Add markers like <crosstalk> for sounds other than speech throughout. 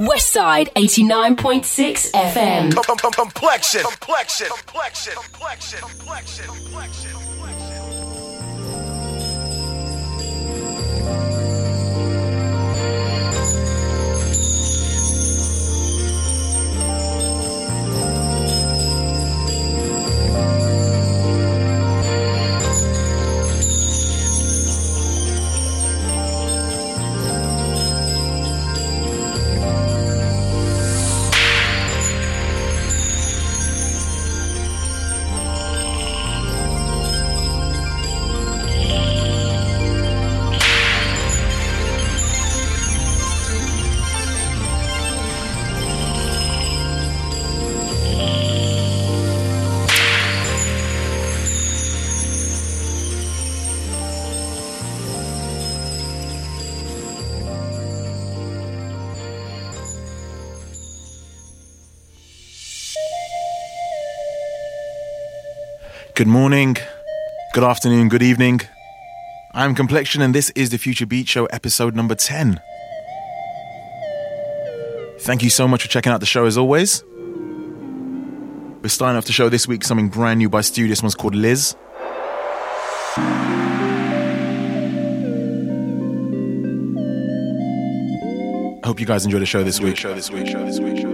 Westside 89.6 FM. Complexion. Complexion. Complexion. Complexion. Complexion. Complexion. Morning, good afternoon, good evening. I'm Complexion, and this is the Future Beats Show, episode number 10. Thank you so much for checking out the show as always. We're starting off the show this week, something brand new by Stwo. This one's called Liz. I hope you guys enjoy the show this week. Show this week, show this week, show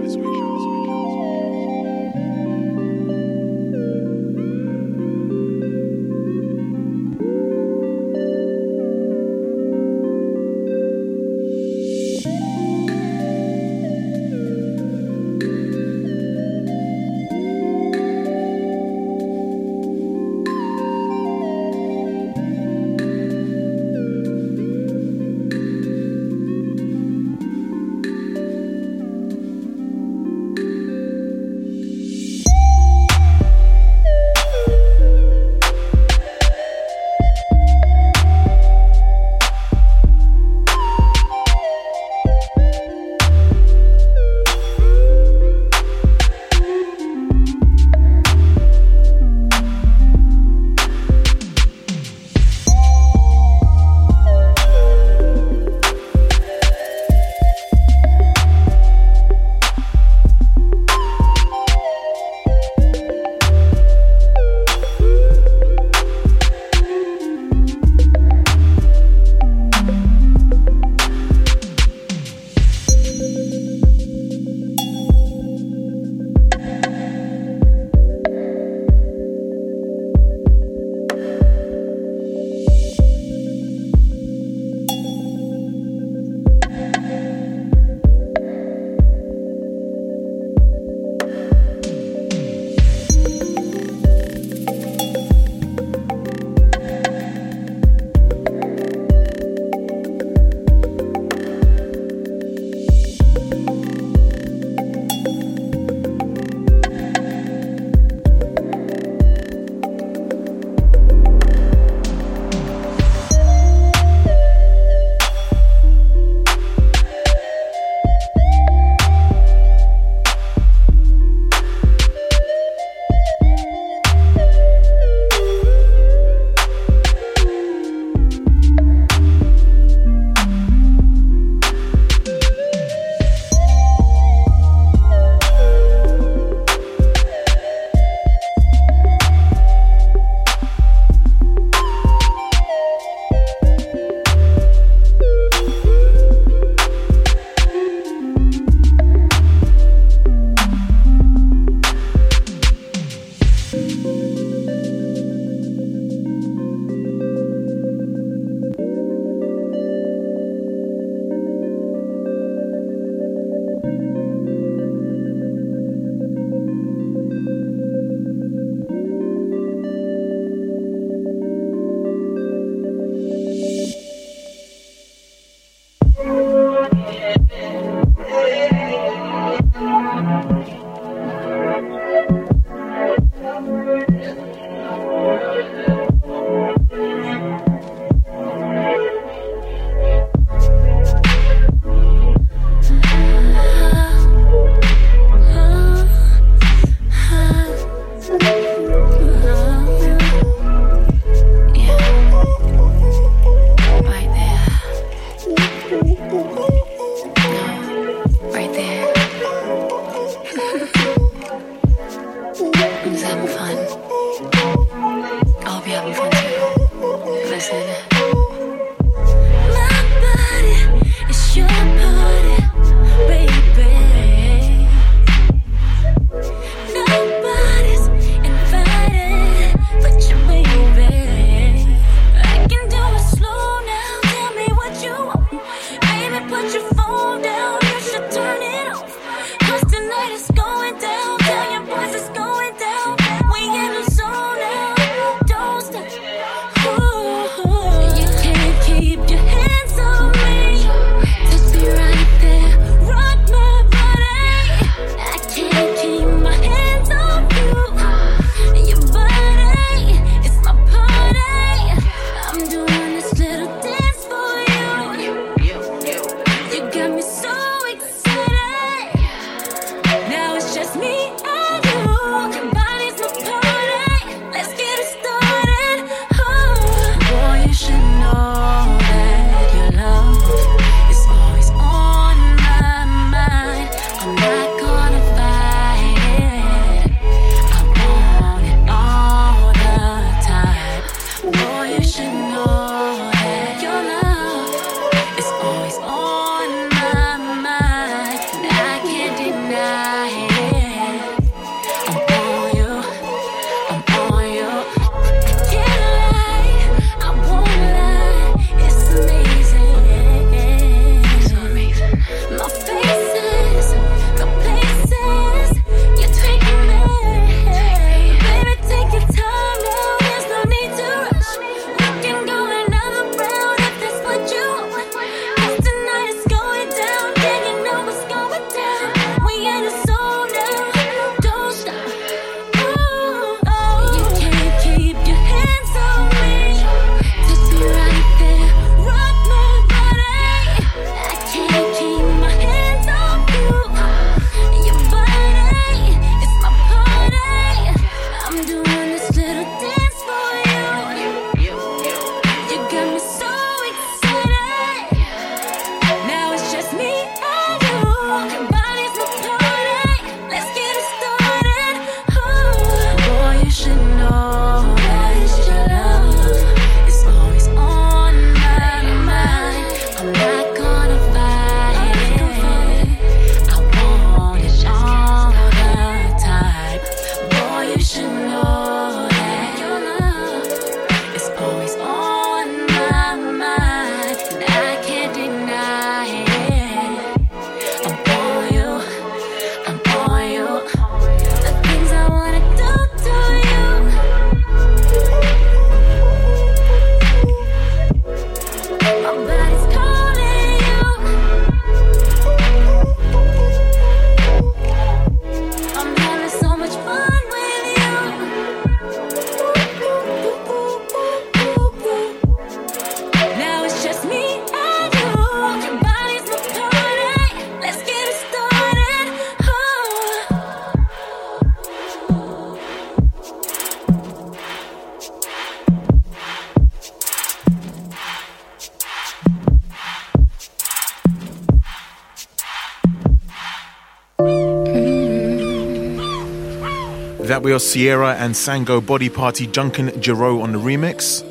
this week. That we are Ciara and Sango Body Party Duncan Gerow on the remix.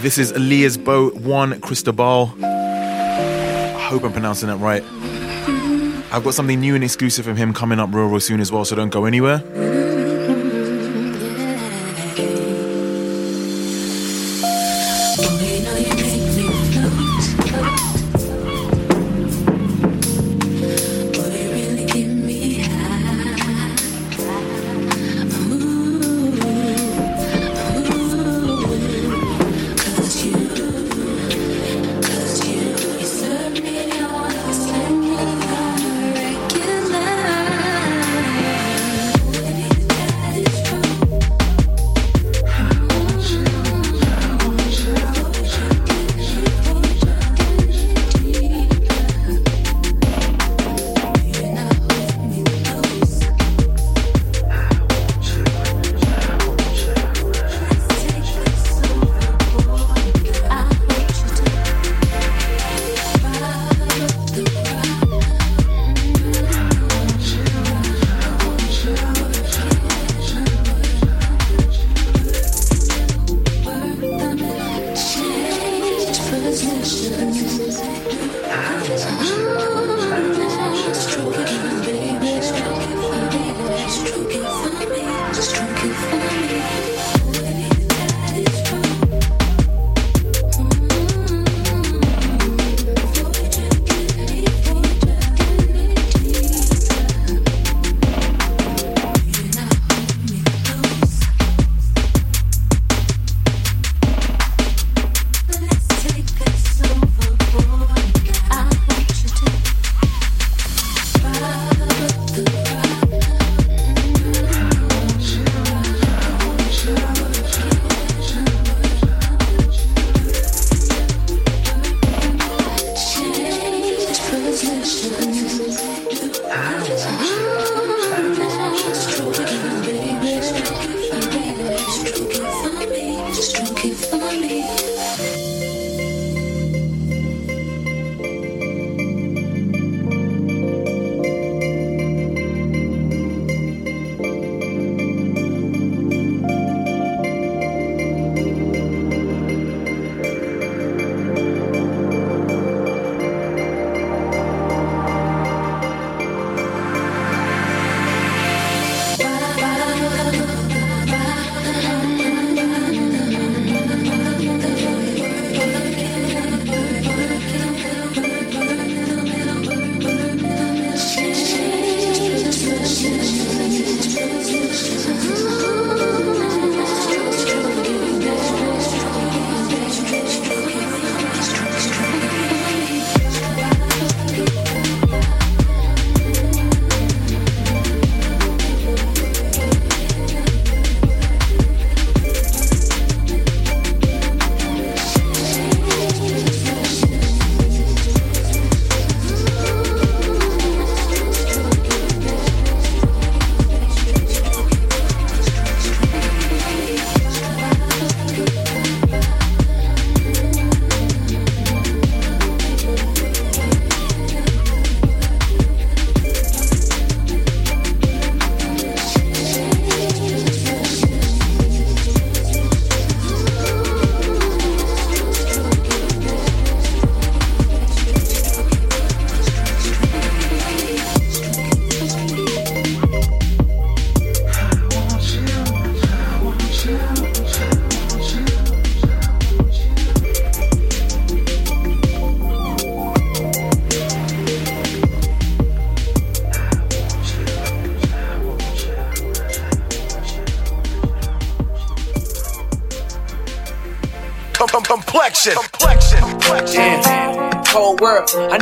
This is Aaliyah's Boat Juan Cristobal. I hope I'm pronouncing that right. I've got something new and exclusive from him coming up real, real soon as well, so don't go anywhere.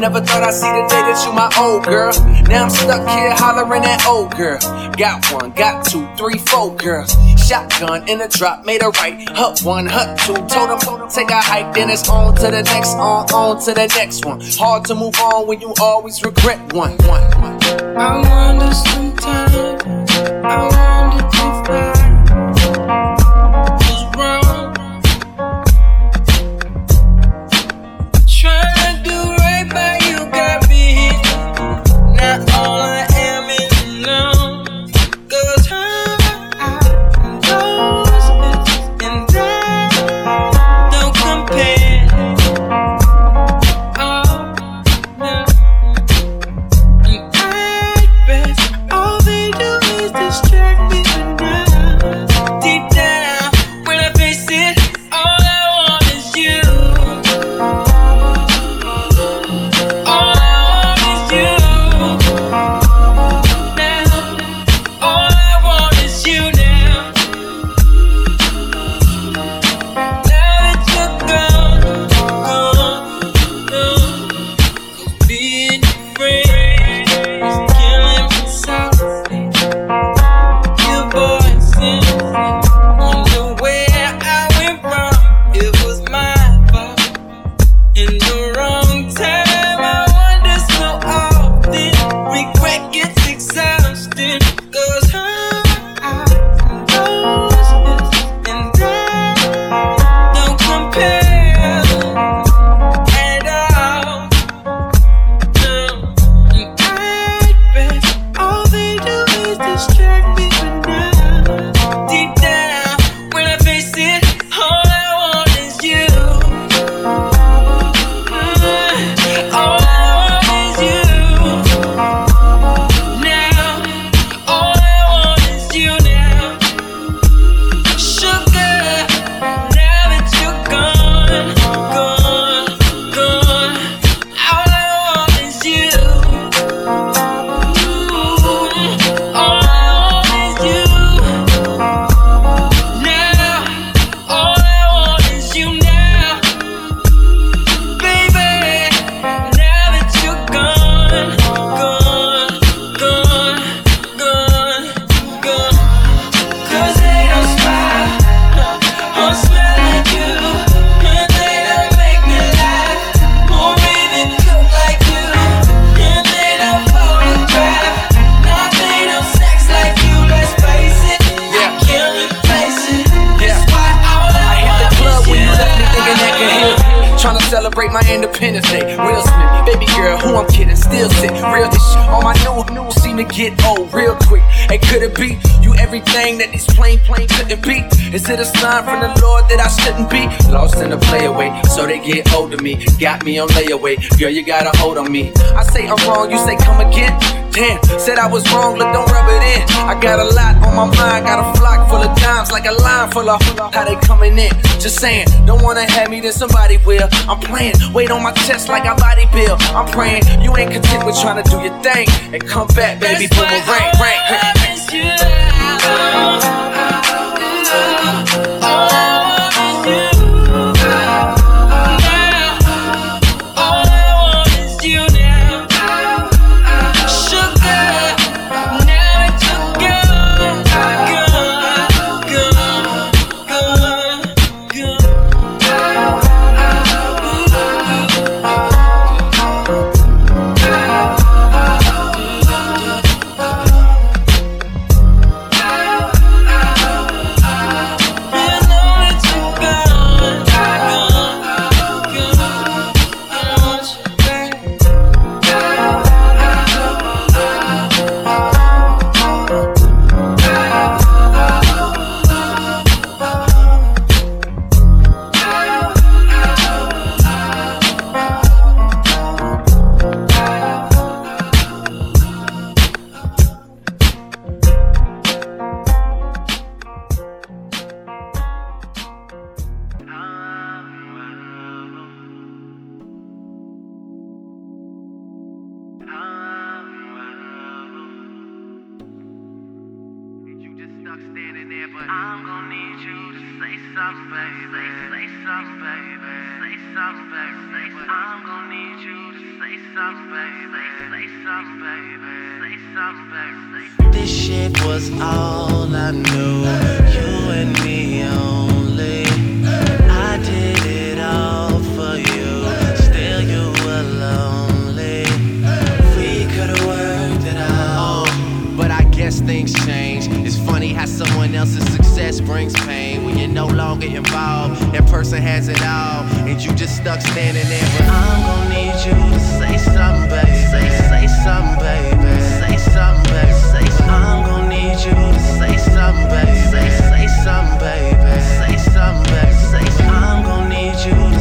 never thought I'd see the day that you my old girl. Now I'm stuck here hollering at old girl. Got one, got two, three, four girls. Shotgun in the drop, made a right. Hut one, hut two, told him, take a hike. Then it's on to the next, on, on to the next one. Hard to move on when you always regret one. one, one. I wonder sometimes. I wonder got me on layaway. Girl, you got a hold on me. I say I'm wrong, you say come again. Damn, said I was wrong, look, don't rub it in. I got a lot on my mind, got a flock full of dimes, like a line full of how they coming in. Just saying, don't wanna have me, then somebody will. I'm playing, weight on my chest like I body bill. I'm praying you ain't content with trying to do your thing and come back, baby. Boomerang, rank. rank. This shit was all I knew. You and me only. I did it all for you. Still, you were lonely. We could've worked it out. Oh, but I guess things change. It's funny how someone else's success brings pain when you're no longer involved. That person has it all, and you just stuck standing there. But I'm gonna need you to say something, baby. Say something. Say something, baby. Say something, baby. Say something. I'm gon' need you to say something, baby. Say, something, baby. Say something, baby. I'm gon' need you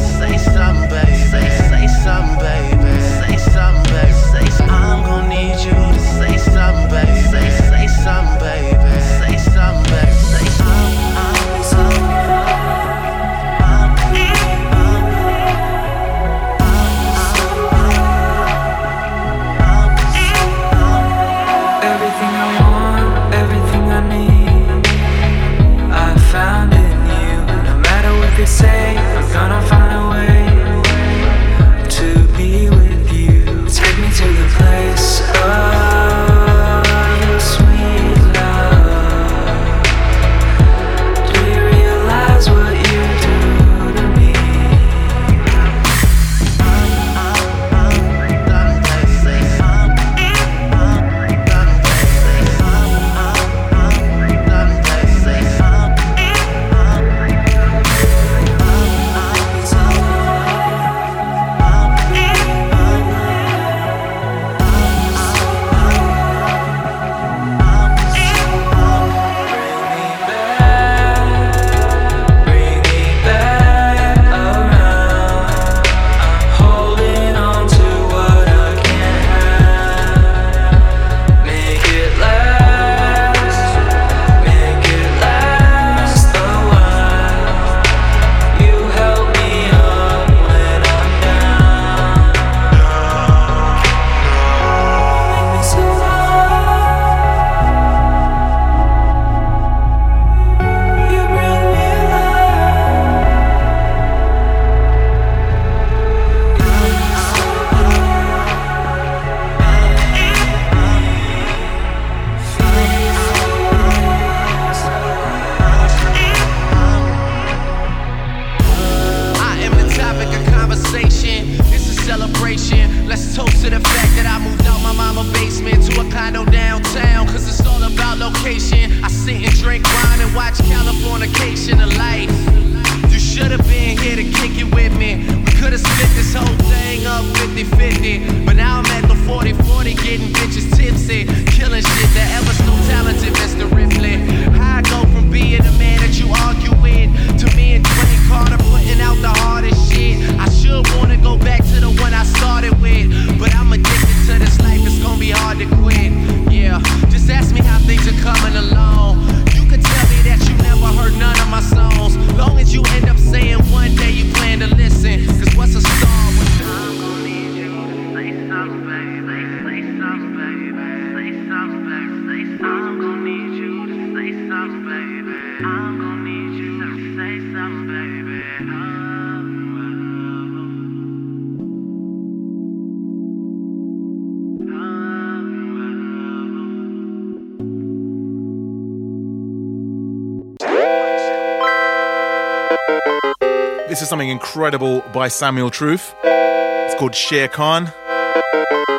This is something incredible by Samuel Truth. It's called Shere Khan.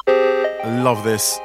I love this.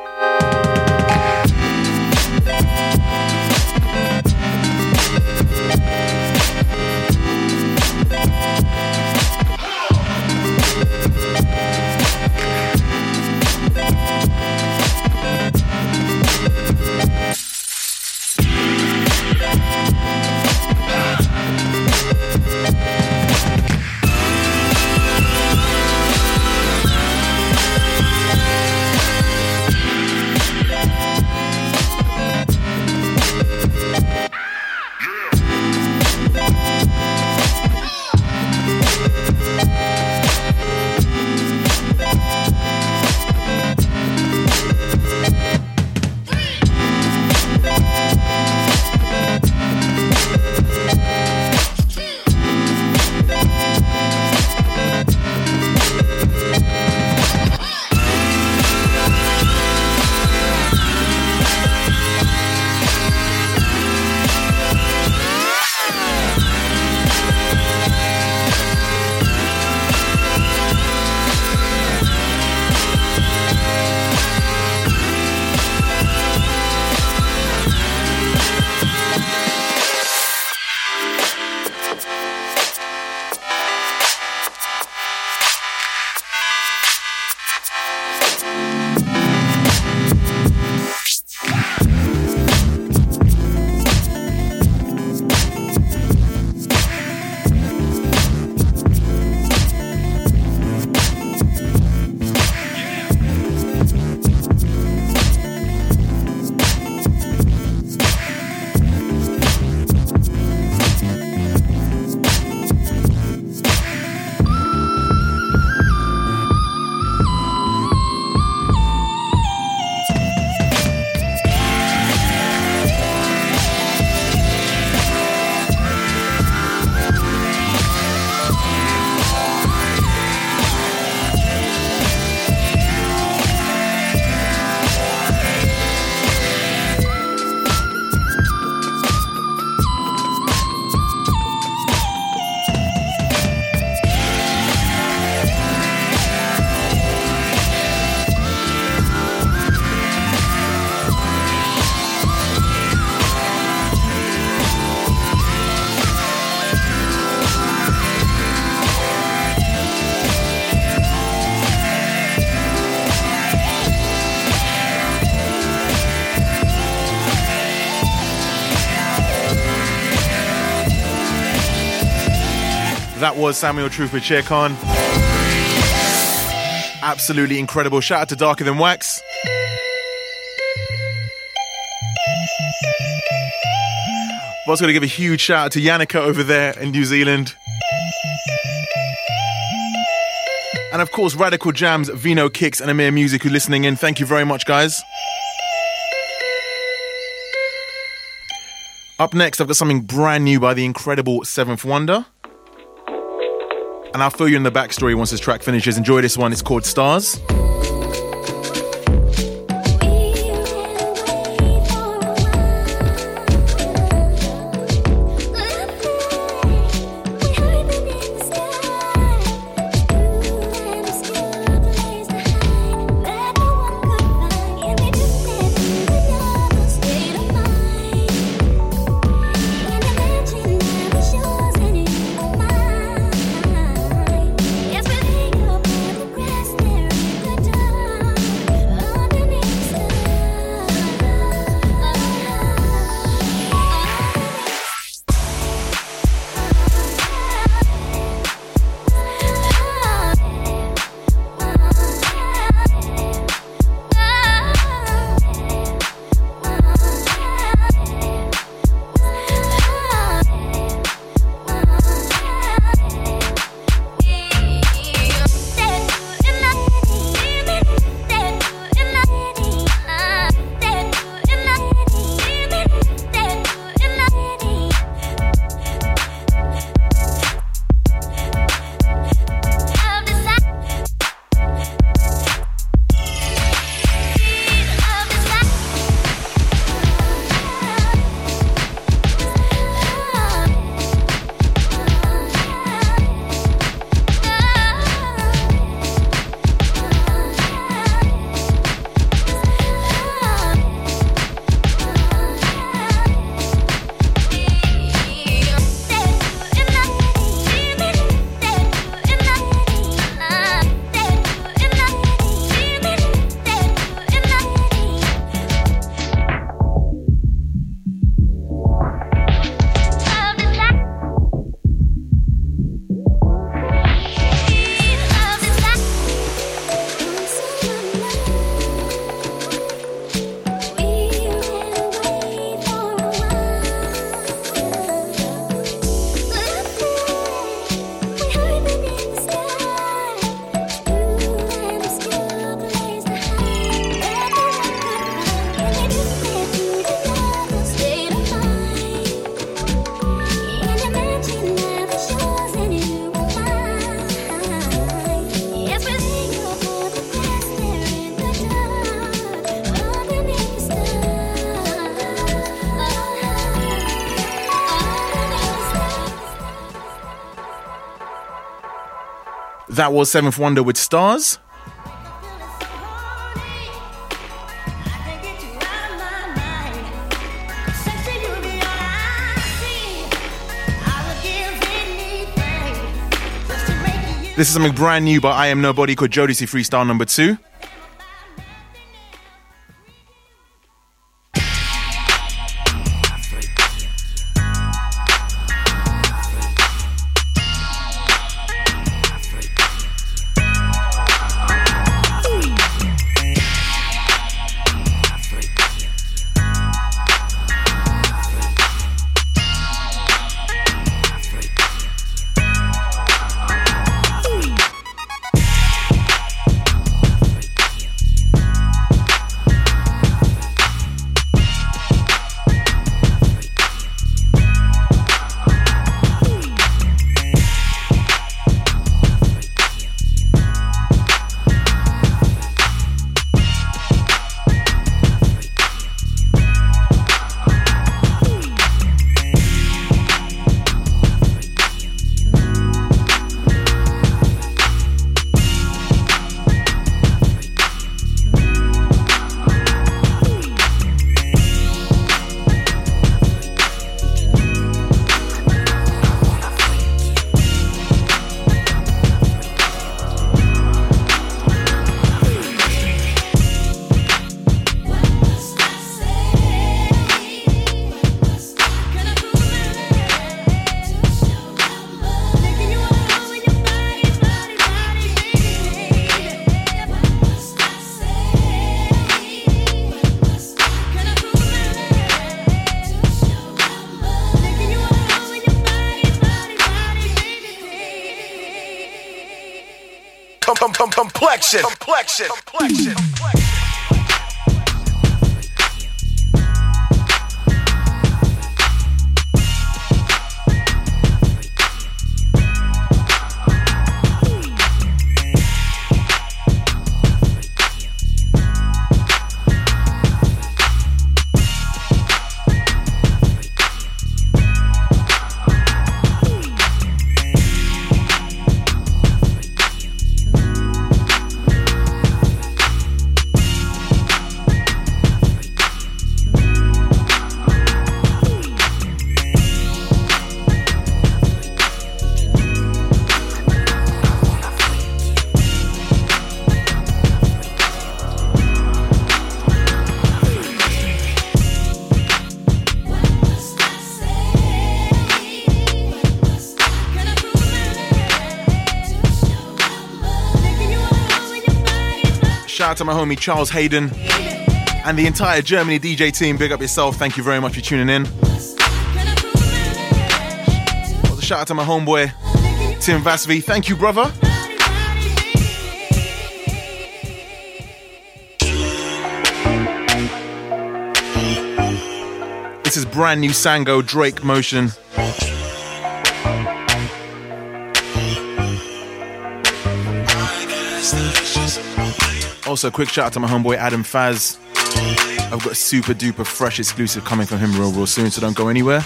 Was Samuel Trooper Shere Khan. Absolutely incredible. Shout out to Darker Than Wax. I'm also going to give a huge shout out to Yannicka over there in New Zealand. And of course, Radical Jams, Vino Kicks, and Amir Music who listening in. Thank you very much, guys. Up next, I've got something brand new by the incredible Sevnth Wonder. And I'll fill you in the backstory once this track finishes. Enjoy this one, it's called Stars. That was Sevnth Wonder with Stars. This is something brand new by IAMNOBODI called Jodeci Freestyle number two. Complexion. Complexion. Complexion. Out to my homie Charles Hayden and the entire Germany DJ team. Big up yourself. Thank you very much for tuning in. Also, shout out to my homeboy Tim Vasvi. Thank you, brother. This is brand new Sango Drake Motion. Also, quick shout out to my homeboy Adam Phazz. I've got super duper fresh exclusive coming from him real, real soon, so don't go anywhere.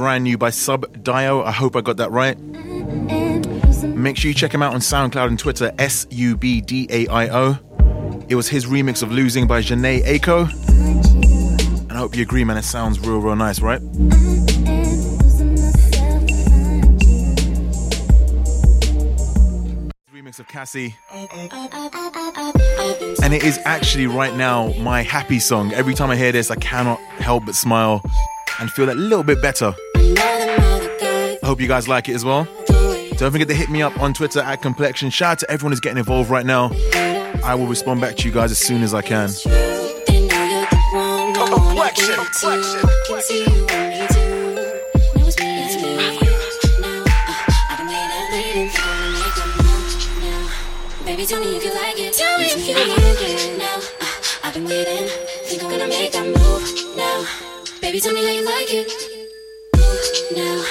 Brand new by Subdaio. I hope I got that right. Make sure you check him out on SoundCloud and Twitter, S U B D A I O. It was his remix of Losing by Jhené Aiko. And I hope you agree, man. It sounds real, real nice, right? Remix of Cassie. And it is actually right now my happy song. Every time I hear this, I cannot help but smile and feel a little bit better. I hope you guys like it as well. Don't forget to hit me up on Twitter at Complexion. Shout out to everyone who's getting involved right now. I will respond back to you guys as soon as I can. Complexion, complexion. Baby, tell me if you like it. Tell me if you like it now. Uh, I've been waiting. Think I'm gonna make that move now. Baby, tell me how you like it. Now.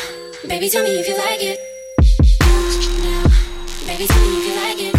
Baby, tell me if you like it. Now. Baby, tell me if you like it.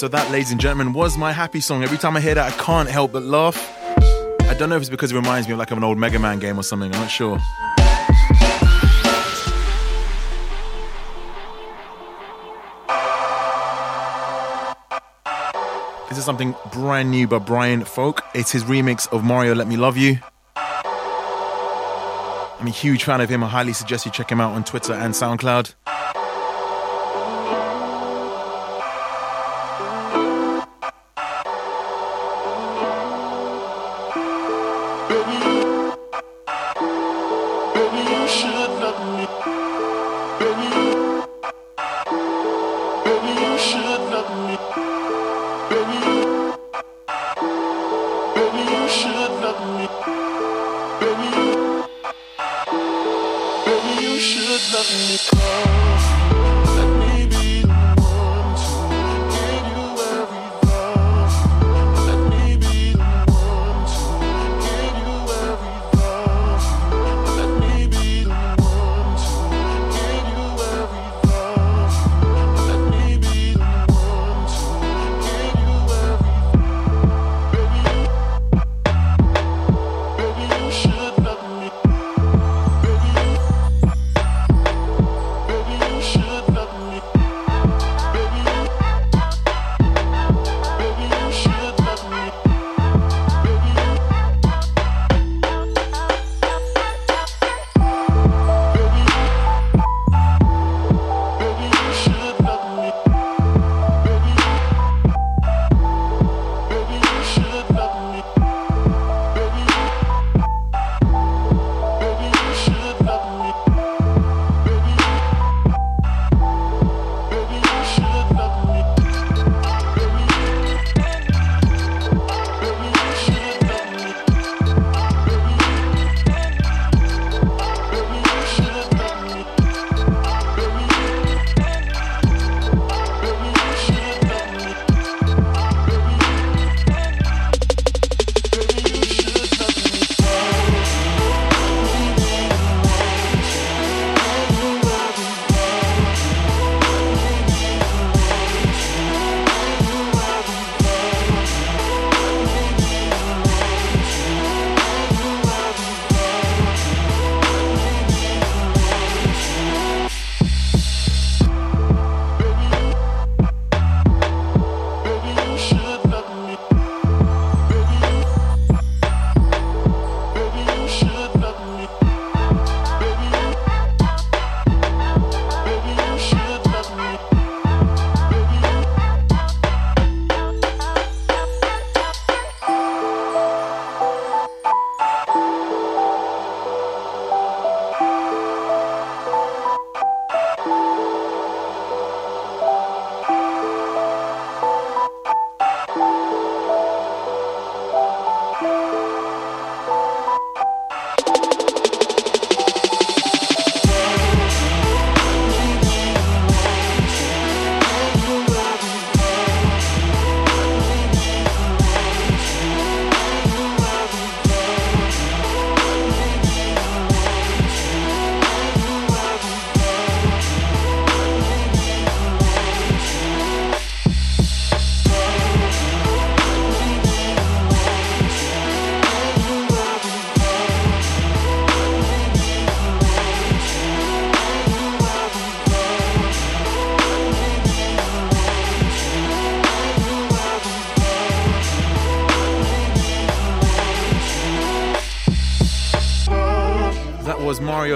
So, that, ladies and gentlemen, was my happy song. Every time I hear that, I can't help but laugh. I don't know if it's because it reminds me of like of an old Mega Man game or something, I'm not sure. This is something brand new by Brian Folk. It's his remix of Mario Let Me Love You. I'm a huge fan of him. I highly suggest you check him out on Twitter and SoundCloud.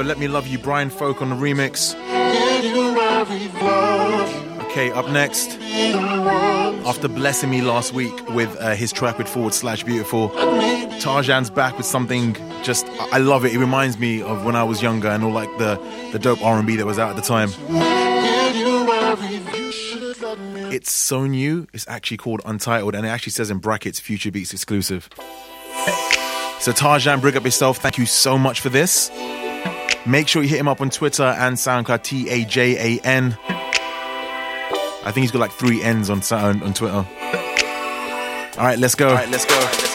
Let Me Love You, Brian Folk on the remix. Okay, up next, after blessing me last week with uh, his track with Forward Slash Beautiful, Tajan's back with something just, I love it. It reminds me of when I was younger and all like the, the dope R&B that was out at the time. It's so new, it's actually called Untitled and it actually says in brackets Future Beats exclusive. So Tajan, bring up yourself. Thank you so much for this. Make sure you hit him up on Twitter and SoundCloud, T A J A N. I think he's got like three N's on, on, on Twitter. All right, let's go. All right, let's go.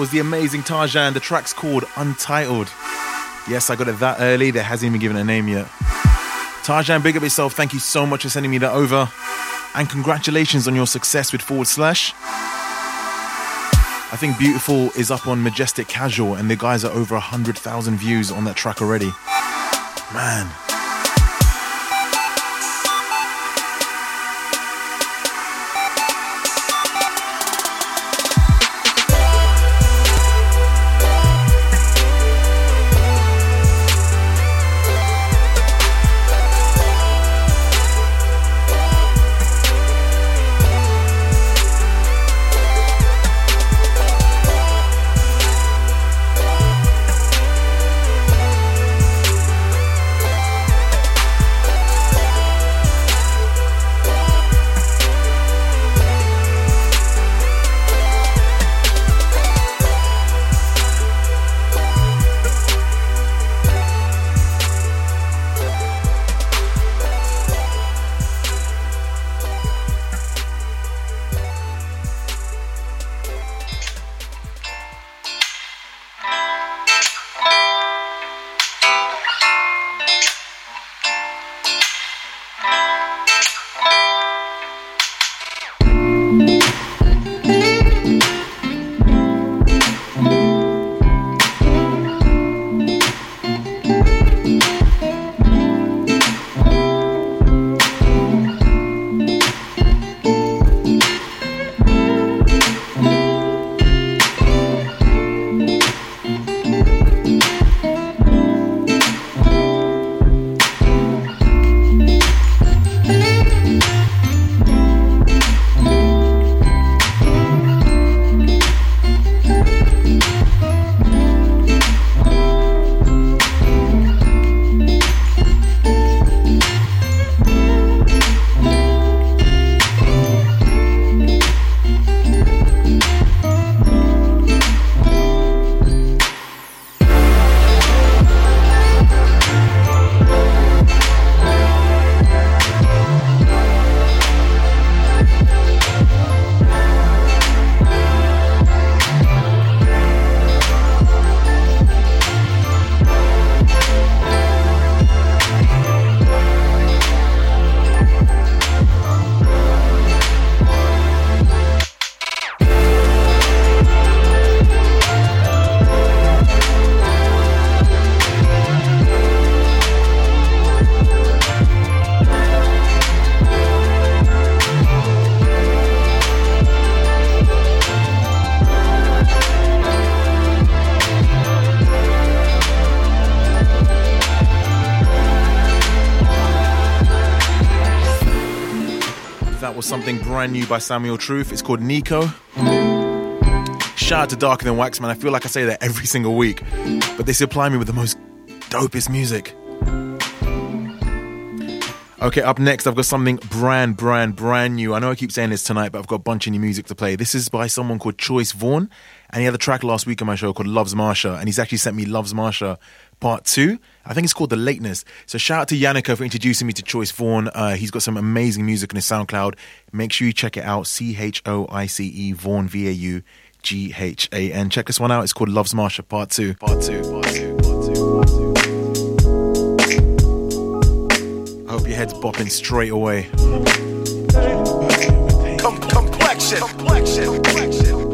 Was the amazing Tajan. The track's called Untitled. Yes, I got it that early. There hasn't even given a name yet. Tajan, big up yourself. Thank you so much for sending me that over. And congratulations on your success with Forward Slash. I think Beautiful is up on Majestic Casual, and the guys are over 100,000 views on that track already. Man. Brand new by Samuel Truth. It's called Neko. Shout out to Darker Than Wax, man. I feel like I say that every single week, but they supply me with the most dopest music. Okay, up next, I've got something brand, brand, brand new. I know I keep saying this tonight, but I've got a bunch of new music to play. This is by someone called Choice Vaughan, and he had a track last week on my show called Loves Marsha, and he's actually sent me Loves Marsha Part 2. I think it's called The Lateness. So shout out to Yannicka for introducing me to Choice Vaughan. Uh, he's got some amazing music on his SoundCloud. Make sure you check it out. C H O I C E Vaughan V A U G H A N. Check this one out. It's called Loves Marsha Part 2. Part 2. Part 2. Part 2. Head's bopping straight away. Com- complexion. Complexion. Complexion.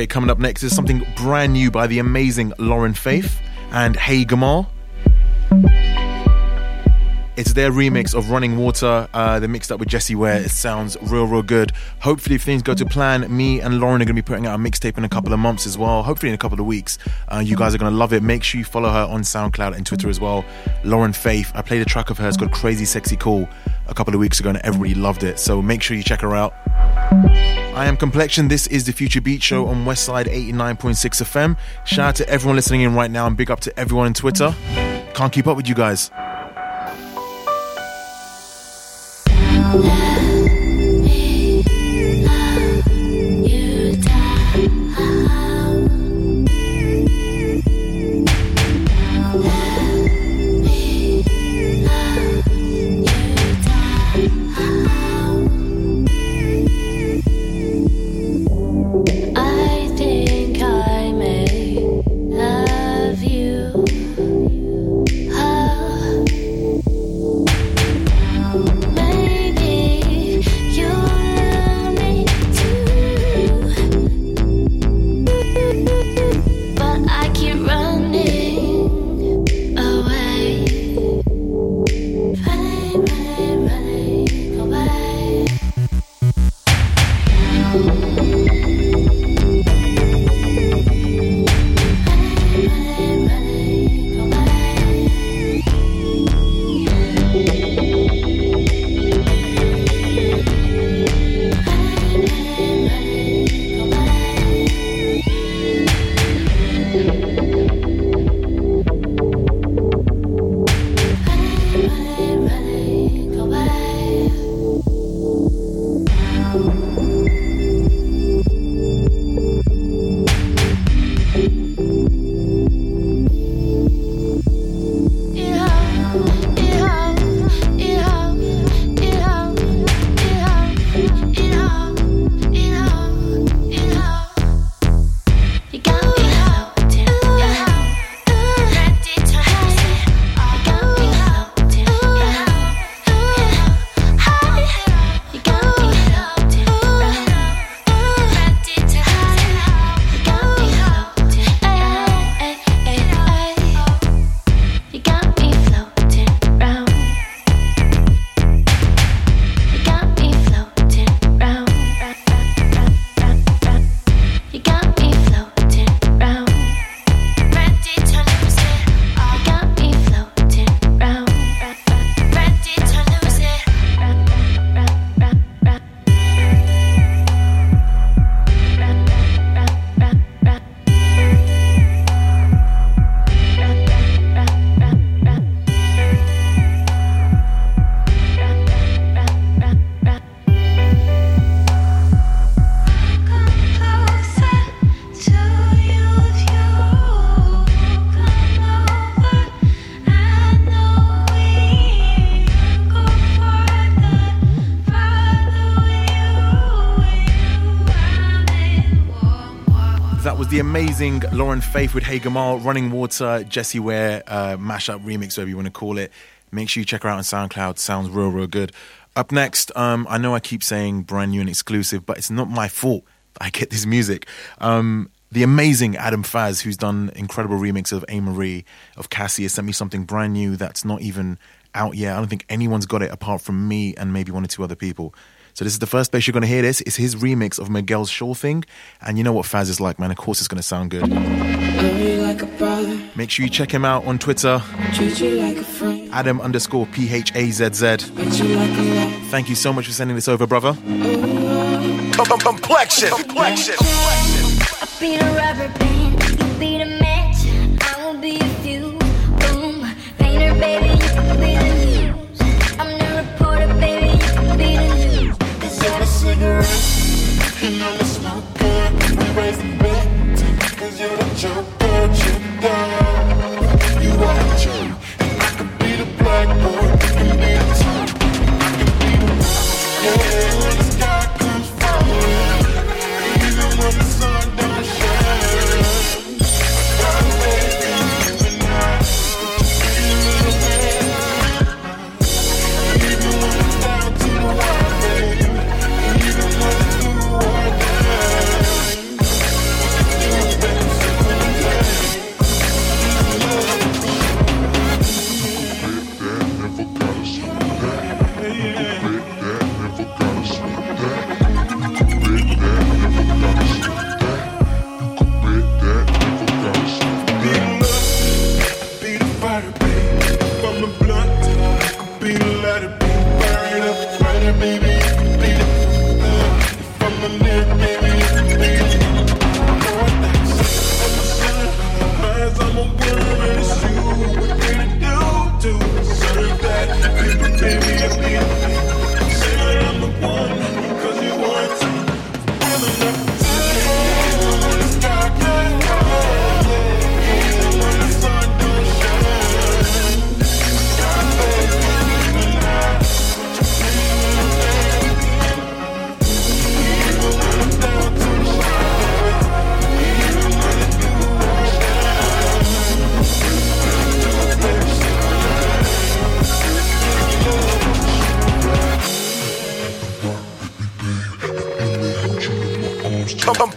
Okay, coming up next is something brand new by the amazing Lauren Faith and Hey Gamal. It's their remix of Running Water. Uh, they mixed up with Jessie Ware. It sounds real, real good. Hopefully, if things go to plan, me and Lauren are going to be putting out a mixtape in a couple of months as well. Hopefully, in a couple of weeks. Uh, you guys are going to love it. Make sure you follow her on SoundCloud and Twitter as well. Lauren Faith. I played a track of hers called Crazy Sexy Cool a couple of weeks ago and everybody loved it. So make sure you check her out. I am Complexion. This is the Future Beat Show on Westside 89.6 FM. Shout out to everyone listening in right now and big up to everyone on Twitter. Can't keep up with you guys. The amazing Lauren Faith with Hey Gamal, Running Water, Jessie Ware, uh, mashup remix, whatever you want to call it. Make sure you check her out on SoundCloud. Sounds real, real good. Up next, um, I know I keep saying brand new and exclusive, but it's not my fault I get this music. Um, the amazing Adam Phazz, who's done incredible remix of A. Marie, of Cassie, has sent me something brand new that's not even out yet. I don't think anyone's got it apart from me and maybe one or two other people. So this is the first place you're going to hear this. It's his remix of Miguel's Sure Thing. And you know what Phazz is like, man. Of course it's going to sound good. Make sure you check him out on Twitter. Adam underscore P-H-A-Z-Z. Thank you so much for sending this over, brother. Complexion. Complexion. I'll I'm the smoker. We the bed. Cause you're the joker.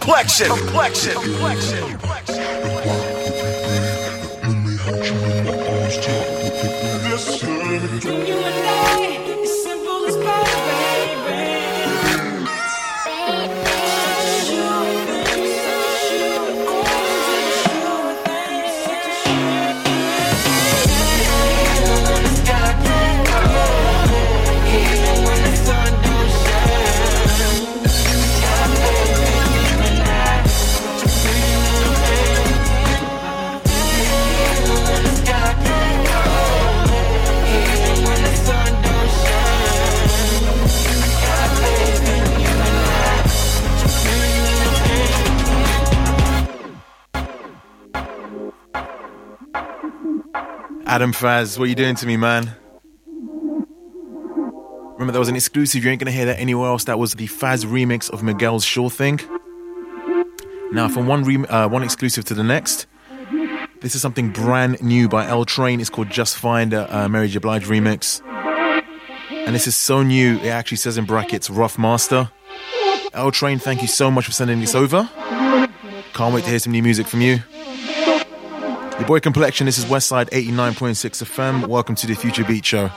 Complexion. Complexion. Complexion. Yes, Adam Phazz, what are you doing to me, man? Remember, that was an exclusive. You ain't gonna hear that anywhere else. That was the Phazz remix of Miguel's Sure Thing. Now, from one rem- uh, one exclusive to the next, this is something brand new by EL Train. It's called Just Fine a uh, Mary J. Blige remix, and this is so new. It actually says in brackets "Rough Master." EL Train, thank you so much for sending this over. Can't wait to hear some new music from you. Your boy Complexion, this is Westside 89.6 FM. Welcome to the Future Beats Show.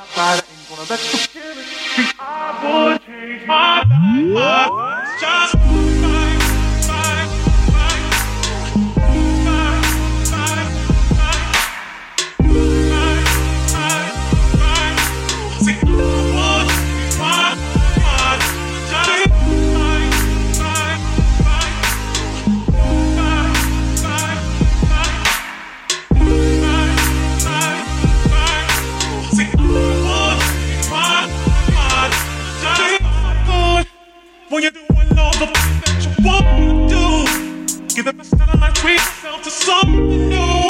The best of the life, treat yourself to something new.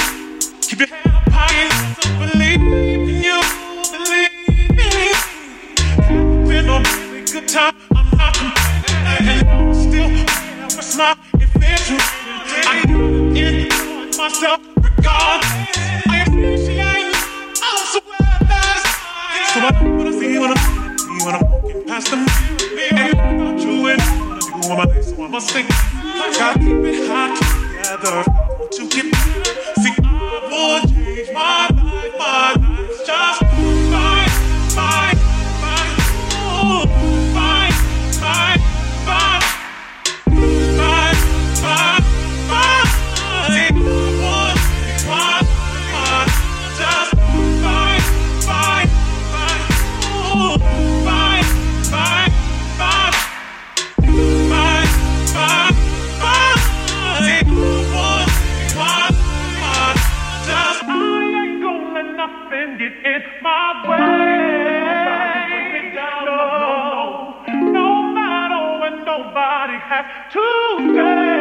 Keep your head up high and just believe in you, believe me. Been a really good time, I'm not complaining. And still, have a smile if it's you. I am enjoy myself regardless. I appreciate I'm so glad that I do what I see when I see when I'm walking past the mirror. Ain't about you and I do on my day, so I must think. Gotta keep it hot together. To get better. See, I to change my life, just has to say.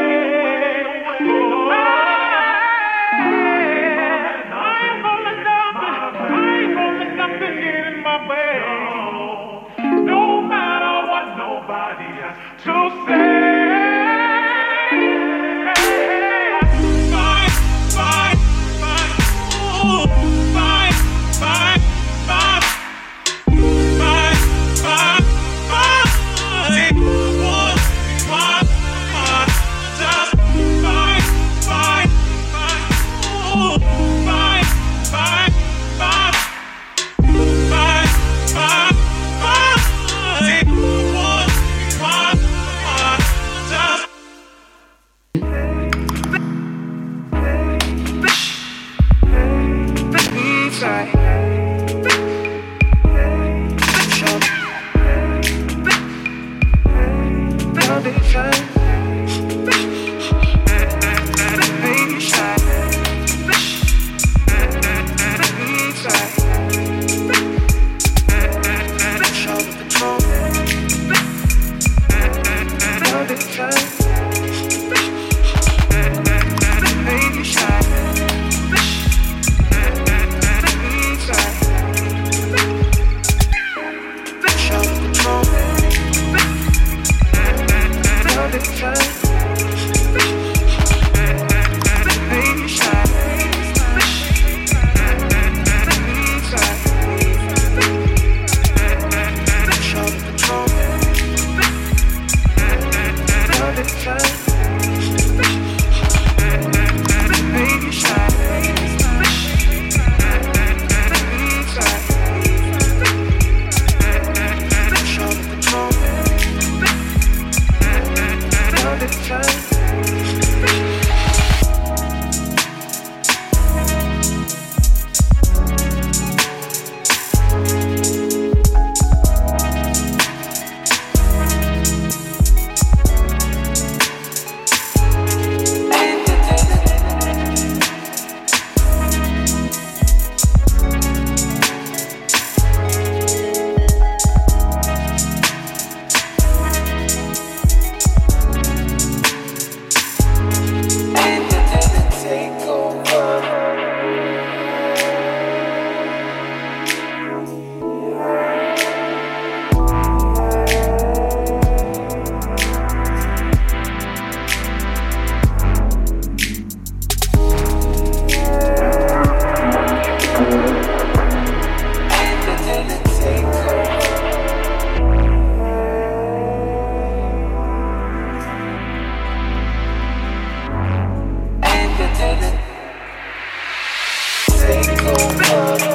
Take over.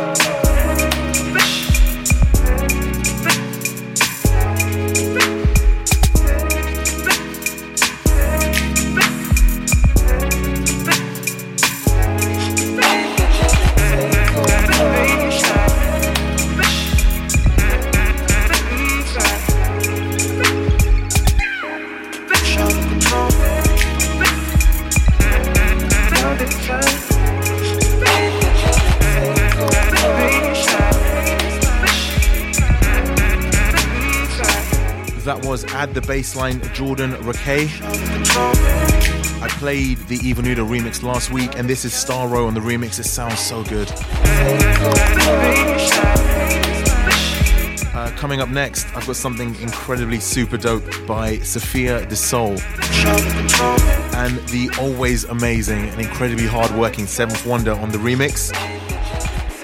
Bassline Jordan Rakei. I played the Eva Nuda remix last week, and this is starRo on the remix. It sounds so good. Uh, coming up next, I've got something incredibly super dope by Saffire D'Soul and the always amazing and incredibly hardworking Sevnth Wonder on the remix.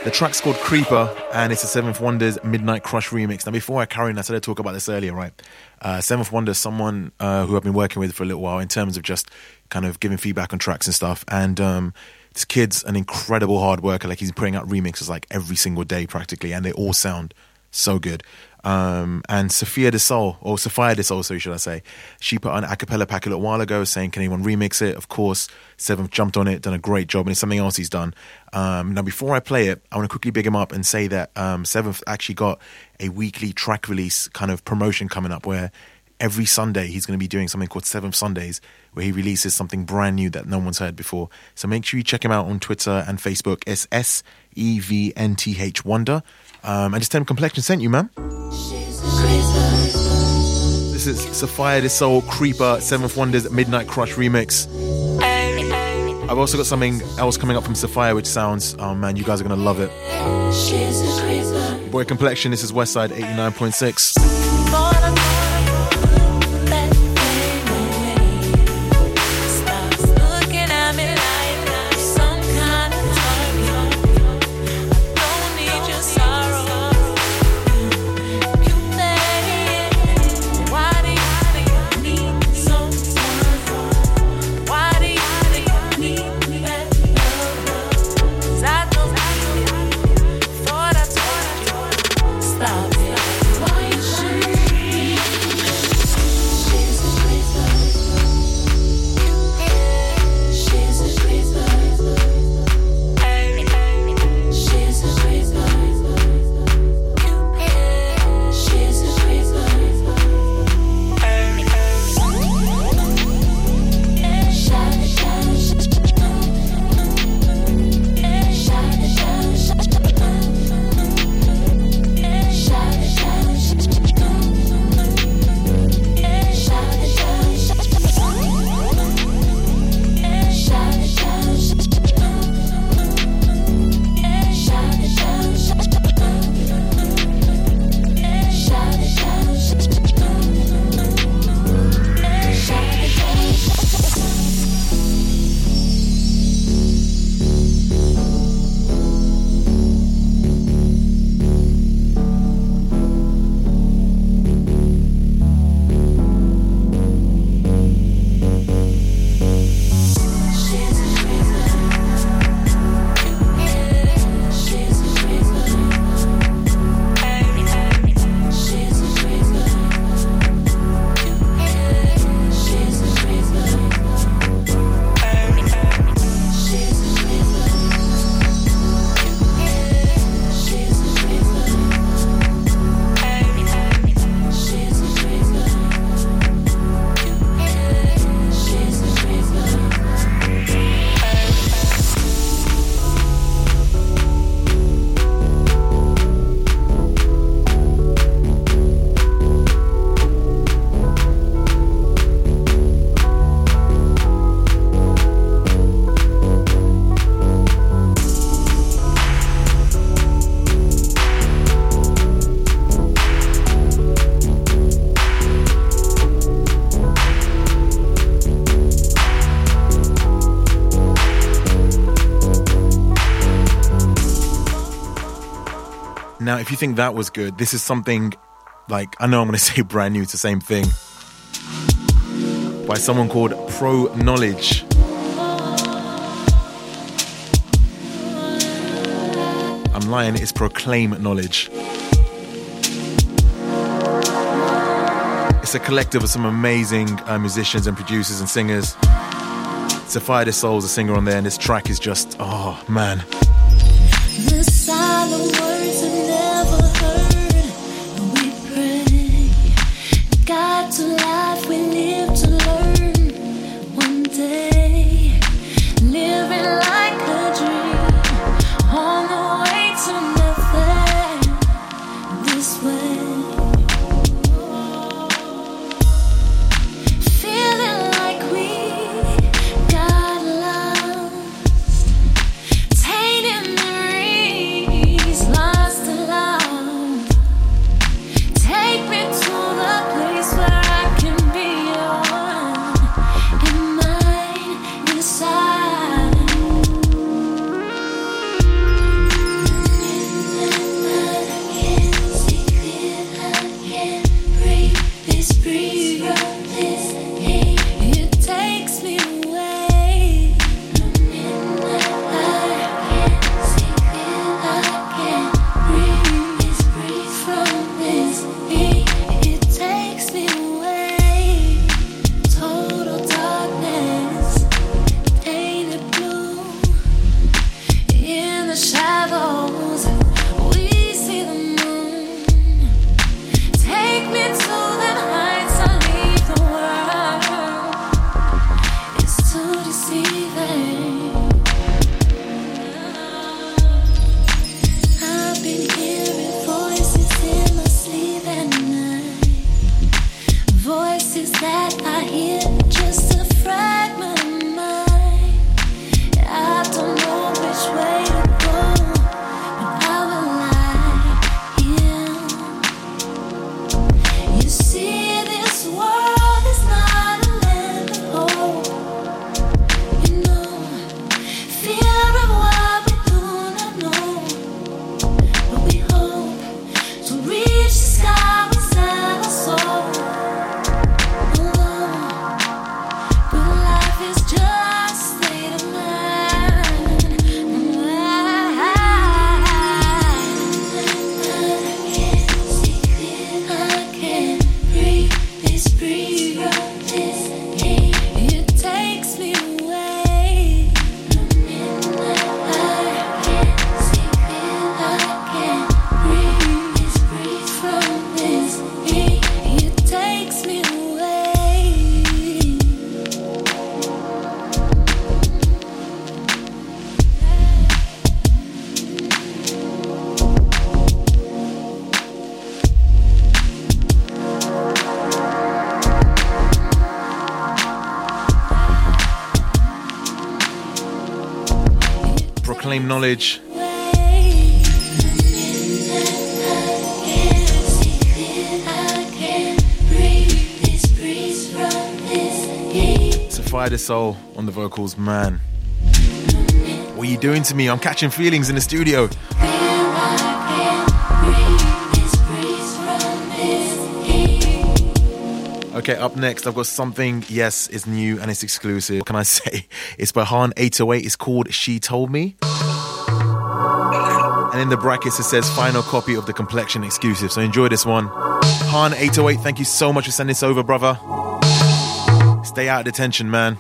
The track's called Creeper, and it's a Sevnth Wonder's Midnight Crush remix. Now, before I carry on, I said I'd talk about this earlier, right? Uh, Sevnth Wonders, someone uh, who I've been working with for a little while in terms of just kind of giving feedback on tracks and stuff. And um, this kid's an incredible hard worker. Like he's putting out remixes like every single day practically, and they all sound so good. Um, and Saffire D'Soul, or Saffire D'Soul, so should I say, she put on an a cappella pack a little while ago saying, Can anyone remix it? Of course, Sevnth jumped on it, done a great job, and it's something else he's done. Um, now, before I play it, I want to quickly big him up and say that um, Sevnth actually got a weekly track release kind of promotion coming up where every Sunday he's going to be doing something called Seventh Sundays, where he releases something brand new that no one's heard before. So make sure you check him out on Twitter and Facebook. It's S E V N T H Wonder. Um, and just tell him Complexion sent you, man. This is Saffire D'Soul Creeper Sevnth Wonders Midnight Crush remix. I've also got something else coming up from Sophia, which sounds, oh man, you guys are gonna love it. Boy Complexion, this is Westside 89.6. Now, if you think that was good, this is something like I know I'm going <laughs> to say brand new. It's the same thing by someone called Pro Knowledge. I'm lying. It's Proclaim Knowledge. It's a collective of some amazing uh, musicians and producers and singers. Saffire D'Soul's a singer on there, and this track is just, oh man. Knowledge. Sophia the Soul on the vocals, man. What are you doing to me? I'm catching feelings in the studio. Okay, up next, I've got something, yes, it's new and it's exclusive. What can I say? <laughs> It's by Haan 808. It's called She Told Me. And in the brackets, it says final copy of the complexion exclusive. So enjoy this one. Haan 808, thank you so much for sending this over, brother. Stay out of detention, man.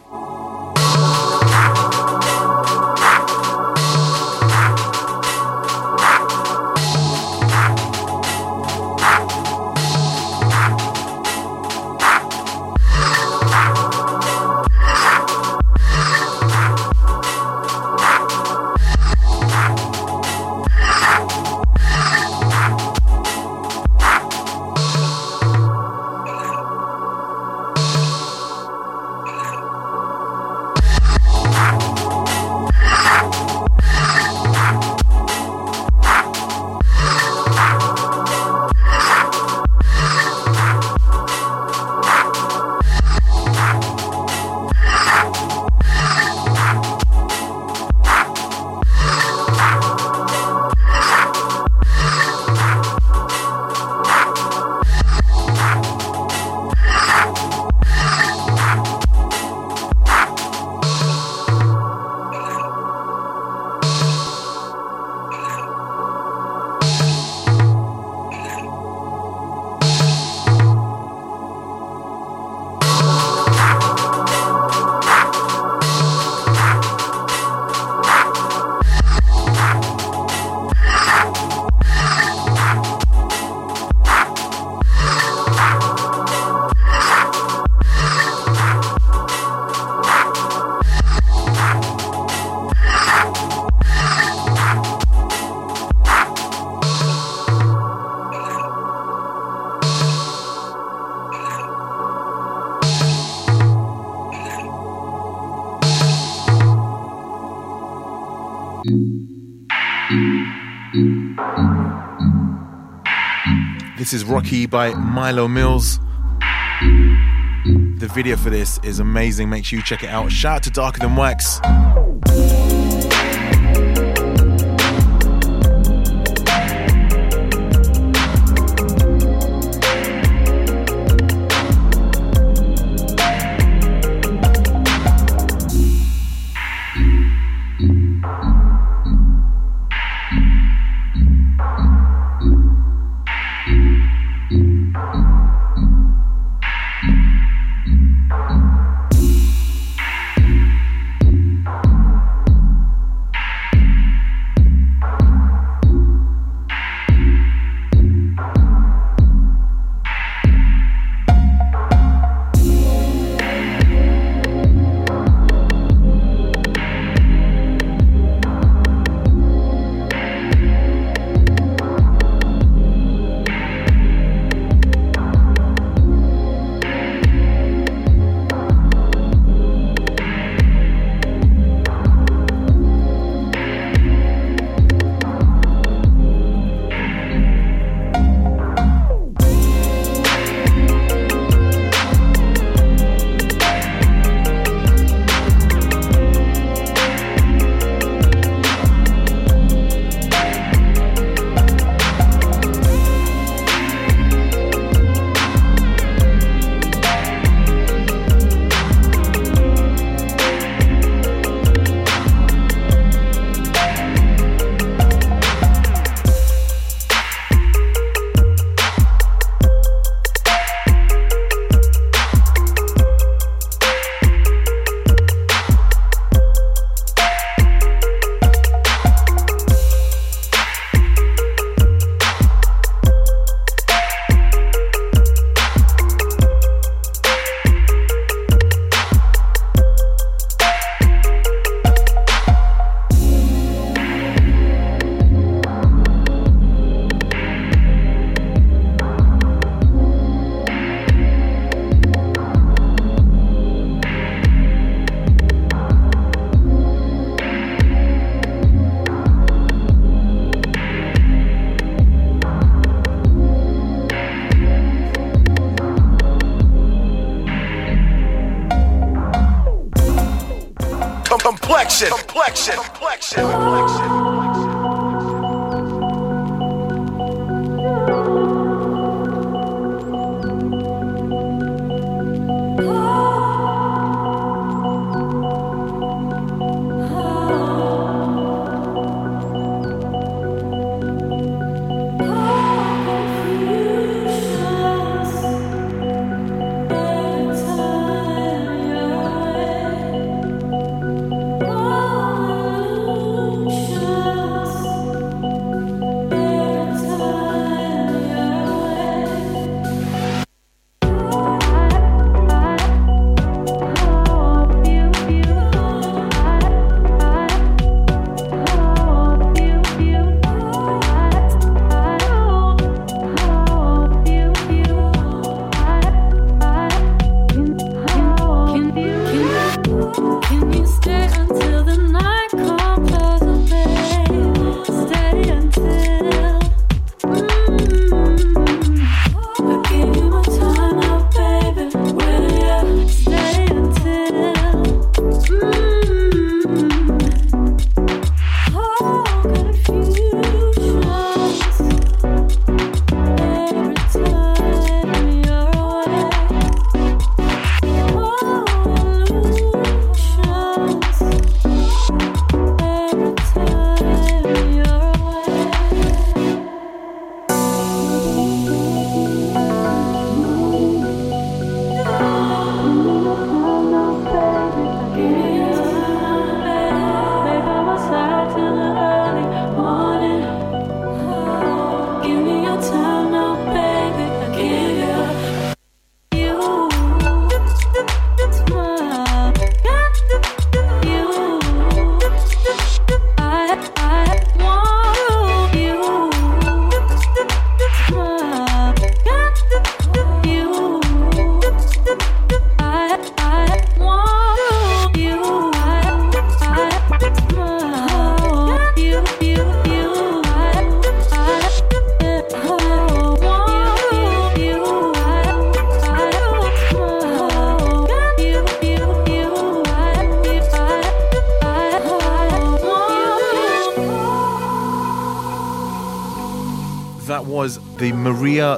Is Rocky by Milo Mills. The video for this is amazing. Make sure you check it out. Shout out to Darker Than Wax.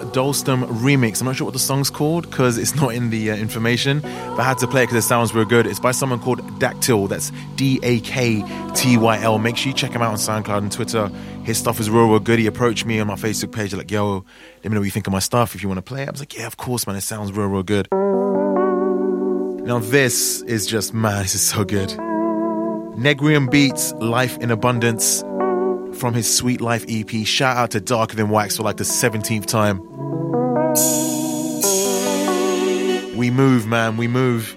Dahlstrom remix. I'm not sure what the song's called because it's not in the uh, information, but I had to play it because it sounds real good. It's by someone called DAKTYL. That's D A K T Y L. Make sure you check him out on SoundCloud and Twitter. His stuff is real, real good. He approached me on my Facebook page, like, yo, let me know what you think of my stuff if you want to play it. I was like, yeah, of course, man. It sounds real, real good. Now, this is just, man, this is so good. Negium Beats, Life in Abundance from his Sweet Life EP. Shout out to Darker Than Wax for like the 17th time. We move, man, we move.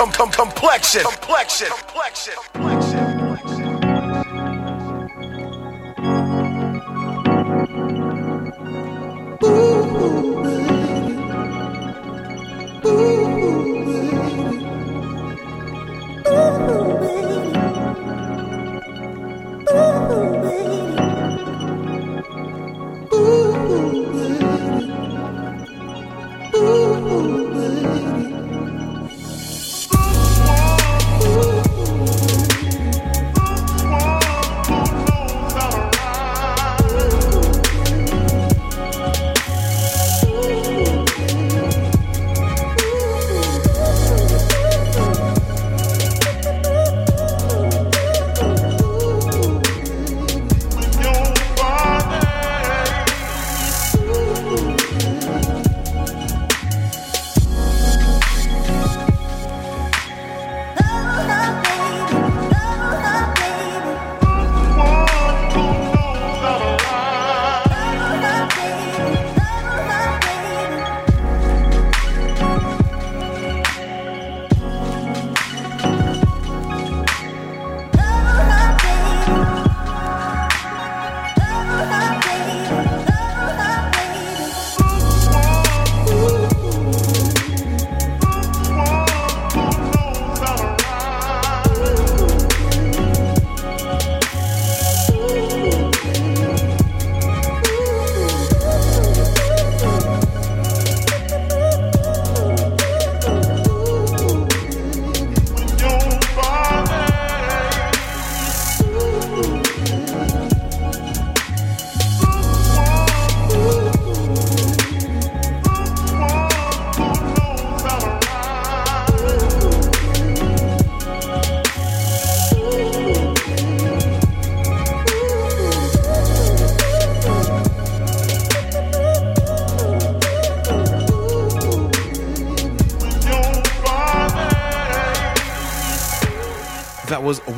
Complexion, complexion, complexion, complexion.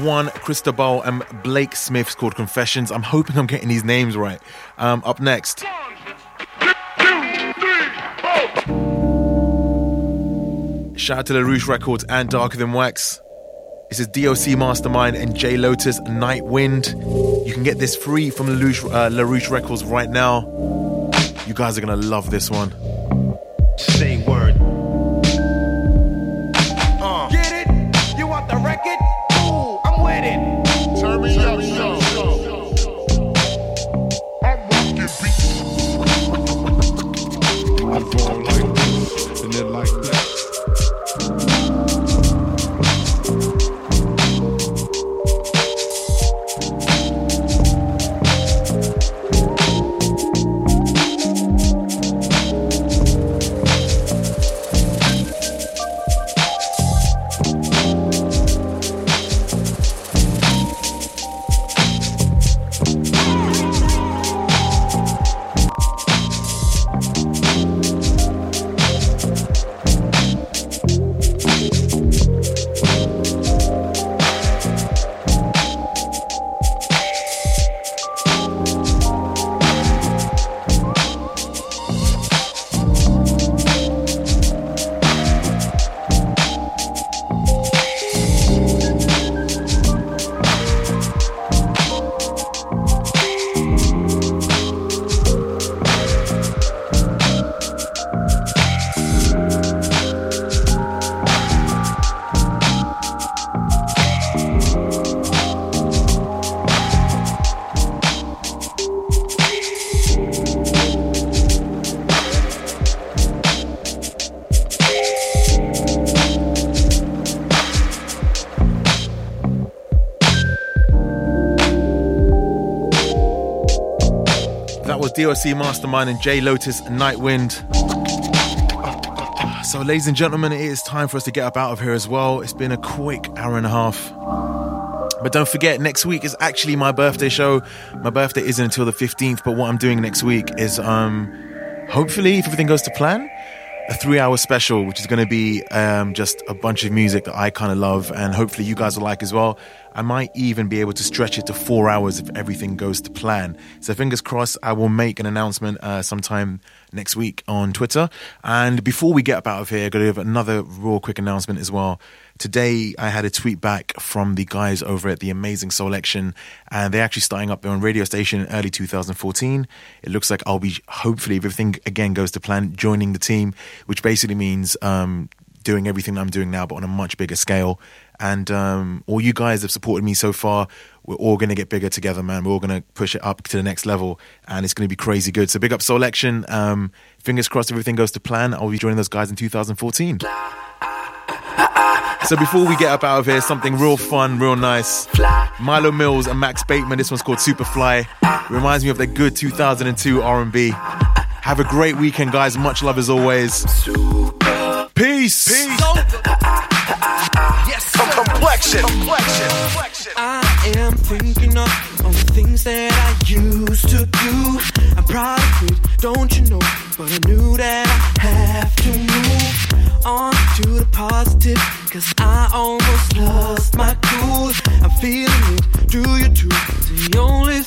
One Cristobal and Blake Smith's called Confessions. I'm hoping I'm getting these names right. Um, up next, shout out to La Ruche Records and Darker Than Wax. This is DOC Mastermind and J Lotus Night Wind. You can get this free from La Ruche, uh, La Ruche Records right now. You guys are gonna love this one. DOC Mastermind and J Lotus Nightwind. So, ladies and gentlemen, it is time for us to get up out of here as well. It's been a quick hour and a half. But don't forget, next week is actually my birthday show. My birthday isn't until the 15th, but what I'm doing next week is um hopefully, if everything goes to plan, a three hour special, which is going to be um, just a bunch of music that I kind of love, and hopefully you guys will like as well. I might even be able to stretch it to four hours if everything goes to plan. So fingers crossed, I will make an announcement uh, sometime next week on Twitter. And before we get up out of here, I've got to give another real quick announcement as well. Today, I had a tweet back from the guys over at the Amazing Soulection, and they're actually starting up their own radio station in early 2014. It looks like I'll be, hopefully, if everything again goes to plan, joining the team, which basically means um, doing everything I'm doing now, but on a much bigger scale. And um, all you guys have supported me so far. We're all going to get bigger together, man. We're all going to push it up to the next level, and it's going to be crazy good. So big up Soulection. Um, fingers crossed, everything goes to plan. I'll be joining those guys in 2014. So before we get up out of here, something real fun, real nice. Milo Mills and Max Bateman. This one's called Superfly. Reminds me of the good 2002 R&B. Have a great weekend, guys. Much love as always. Peace. Peace. Yes, complexion. I am thinking of all the things that I used to do. I'm proud of it, don't you know? But I knew that I have to move on to the positive. Cause I almost lost my cool. I'm feeling it, do you too? The only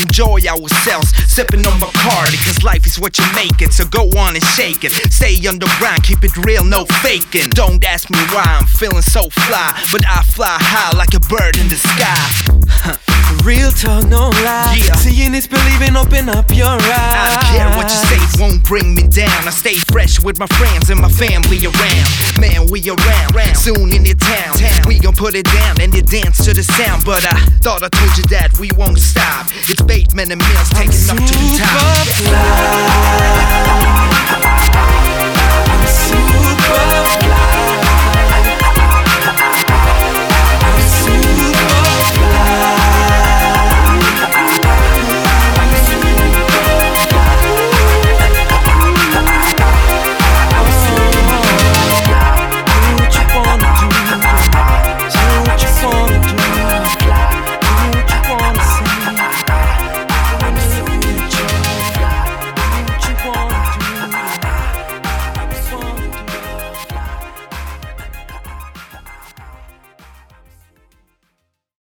enjoy ourselves, sipping on Bacardi. Cause life is what you make it, so go on and shake it. Stay underground, keep it real, no faking. Don't ask me why I'm feeling so fly, but I fly high like a bird in the sky. Real talk, no lie. Yeah. Seeing is believing, open up your eyes. I don't care what you say, won't bring me down. I stay fresh with my friends and my family around. Man, we around, soon in the town. We gon' put it down and you dance to the sound. But I thought I told you that we won't stop. It's Bateman and Mills taking off to the top.